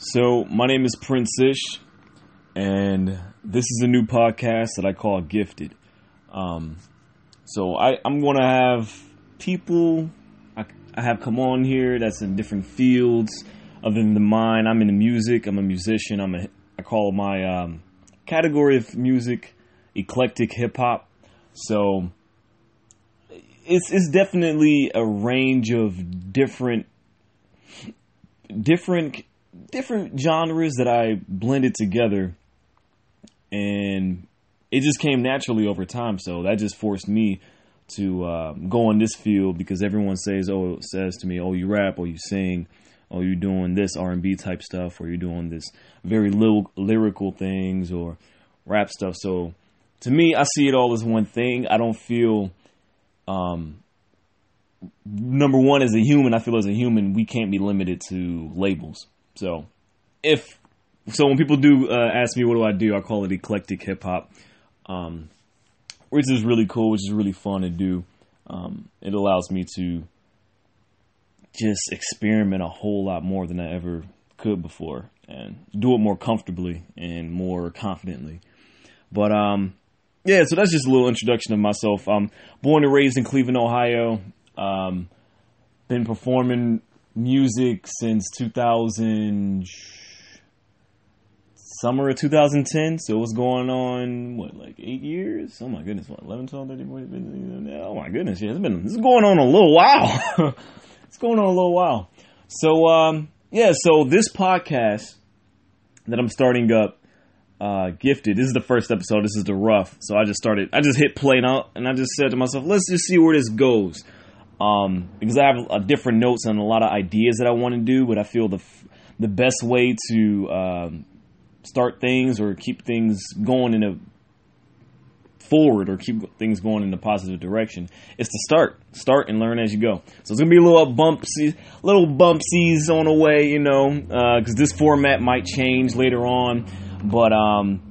So, my name is Prince Ish, and this is a new podcast that I call Gifted. Um, so, I, I'm going to have people I, I have come on here that's in different fields other than the mine. I'm into music, I'm a musician, I'm a, I call my um, category of music eclectic hip hop. So, it's, it's definitely a range of different different different genres that I blended together, and it just came naturally over time. So that just forced me to uh, go in this field because everyone says, "Oh, says to me, oh, you rap, or you sing, or you're doing this R and B type stuff, or you're doing this very little lyrical things or rap stuff." So to me, I see it all as one thing. I don't feel um, number one, as a human, I feel as a human, we can't be limited to labels. So, if so, when people do uh, ask me what do I do, I call it eclectic hip hop, um, which is really cool, which is really fun to do. Um, it allows me to just experiment a whole lot more than I ever could before, and do it more comfortably and more confidently. But um, yeah, so that's just a little introduction of myself. I'm born and raised in Cleveland, Ohio. Um, been performing music since 2000, summer of 2010. So it was going on, what, like eight years? Oh my goodness, what, 11, 12, 13, 14, Oh my goodness, yeah, it's been, this is going on a little while. it's going on a little while. So, um, yeah, so this podcast that I'm starting up, uh, gifted. This is the first episode. This is the rough. So I just started. I just hit play now, and I just said to myself, "Let's just see where this goes." Um, because I have different notes and a lot of ideas that I want to do, but I feel the the best way to um, start things or keep things going in a forward or keep things going in a positive direction is to start. Start and learn as you go. So it's gonna be a little bumpsy little bumpsies on the way you know because uh, this format might change later on. But um,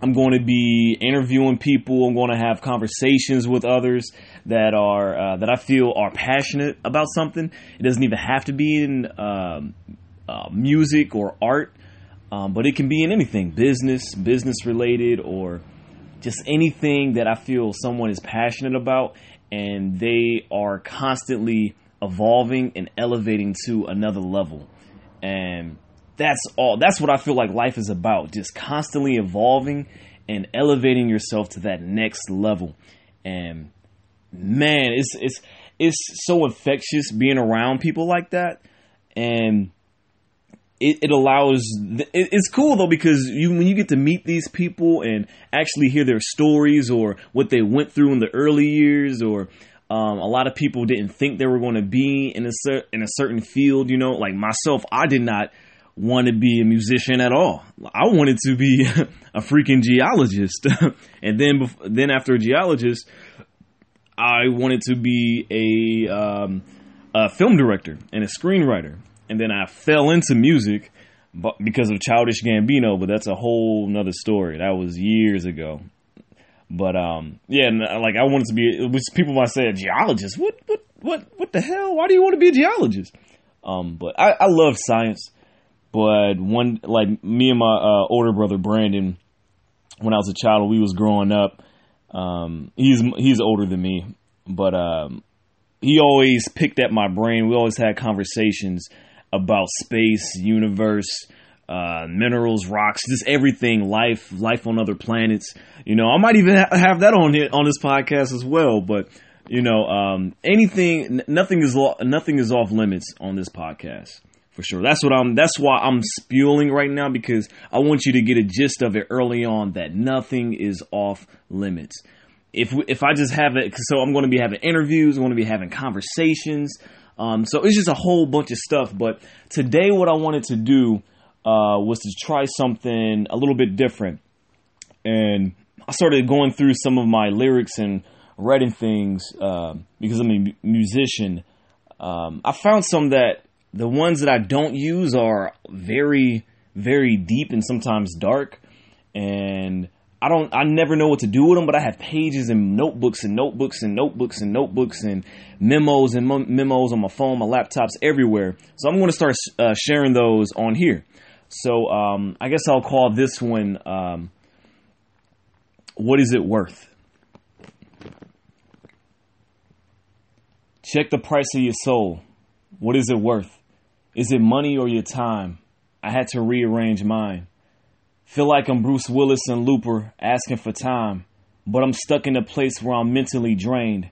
I'm going to be interviewing people. I'm going to have conversations with others that are uh, that I feel are passionate about something. It doesn't even have to be in um, uh, music or art, um, but it can be in anything, business, business related, or just anything that I feel someone is passionate about, and they are constantly evolving and elevating to another level. And that's all. That's what I feel like life is about just constantly evolving and elevating yourself to that next level. And man it's it's it's so infectious being around people like that. And it, it allows it, it's cool though because you when you get to meet these people and actually hear their stories or what they went through in the early years or um, a lot of people didn't think they were going to be in a cer- in a certain field you know? Like myself I did not want to be a musician at all. I wanted to be a freaking geologist, and then then after a geologist, I wanted to be a, um, a film director and a screenwriter, and then I fell into music because of Childish Gambino. But that's a whole nother story. That was years ago. But um, yeah, uh, like I wanted to be, which people might say a geologist. What what what what the hell? Why do you want to be a geologist? Um, but I, I love science. But one, like me and my uh, older brother Brandon, when I was a child, we was growing up. Um, he's he's older than me, but um, he always picked at my brain. We always had conversations about space, universe, uh, minerals, rocks, just everything, life, life on other planets. You know, I might even ha- have that on on this podcast as well. But you know, um, anything, nothing is lo- nothing is off limits on this podcast for sure. That's what I'm. That's why I'm spewing right now because I want you to get a gist of it early on that nothing is off limits. If if I just have it, so I'm going to be having interviews. I'm going to be having conversations. Um, so it's just a whole bunch of stuff. But today, what I wanted to do uh, was to try something a little bit different, and I started going through some of my lyrics and writing things uh, because I'm a musician. Um, I found some that the ones that I don't use are very, very deep and sometimes dark. And I don't, I never know what to do with them, but I have pages and notebooks and notebooks and notebooks and notebooks and memos and memos on my phone, my laptops, everywhere. So I'm going to start uh, sharing those on here. So um, I guess I'll call this one um, What is it worth? Check the price of your soul. What is it worth? Is it money or your time? I had to rearrange mine. Feel like I'm Bruce Willis and Looper asking for time, but I'm stuck in a place where I'm mentally drained.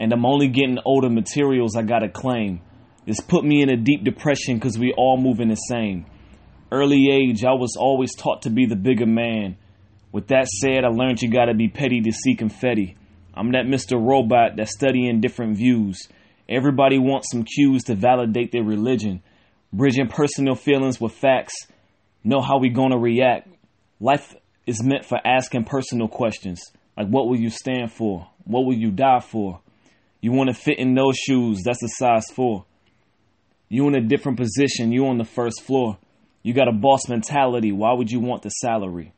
And I'm only getting older materials I gotta claim. This put me in a deep depression because we all moving the same. Early age, I was always taught to be the bigger man. With that said, I learned you gotta be petty to see confetti. I'm that Mr. Robot that's studying different views. Everybody wants some cues to validate their religion. Bridging personal feelings with facts. Know how we're gonna react. Life is meant for asking personal questions. Like what will you stand for? What will you die for? You wanna fit in those shoes, that's a size four. You in a different position, you on the first floor. You got a boss mentality, why would you want the salary?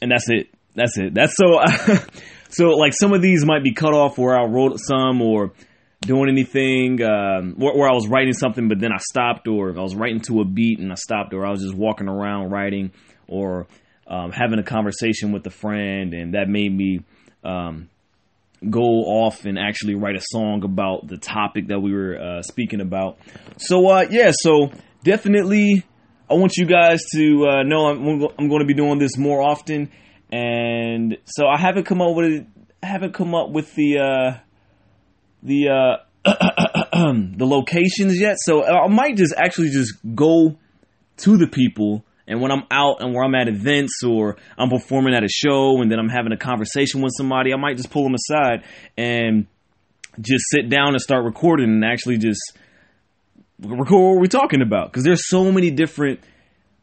And that's it that's it. That's so. so like some of these might be cut off where I wrote some or doing anything um, where, where, I was writing something, but then I stopped, or I was writing to a beat and I stopped, or I was just walking around writing, or um, having a conversation with a friend, and that made me um, go off and actually write a song about the topic that we were uh, speaking about. So uh, yeah, so definitely. I want you guys to uh, know I'm, I'm going to be doing this more often and so I haven't come up with I haven't come up with the uh, the uh, the locations yet. So I might just actually just go to the people. And when I'm out and where I'm at events or I'm performing at a show and then I'm having a conversation with somebody, I might just pull them aside and just sit down and start recording and actually just record what we're talking about. Because there's so many different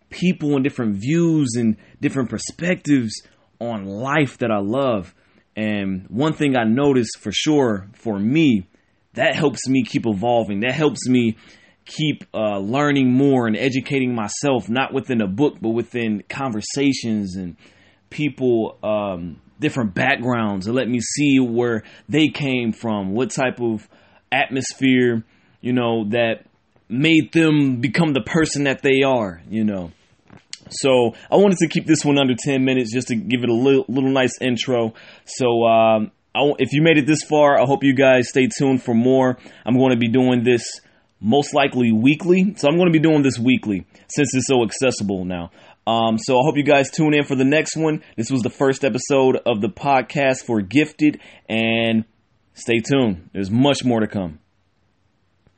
people and different views and different perspectives on life that I love. And one thing I noticed for sure for me, that helps me keep evolving. That helps me keep uh, learning more and educating myself, not within a book, but within conversations and people, um, different backgrounds, and let me see where they came from, what type of atmosphere, you know, that made them become the person that they are, you know. So I wanted to keep this one under 10 minutes just to give it a little, little nice intro. So um, I, if you made it this far, I hope you guys stay tuned for more. I'm going to be doing this most likely weekly. So I'm going to be doing this weekly since it's so accessible now. Um, so I hope you guys tune in for the next one. This was the first episode of the podcast for Gifted, and stay tuned. There's much more to come.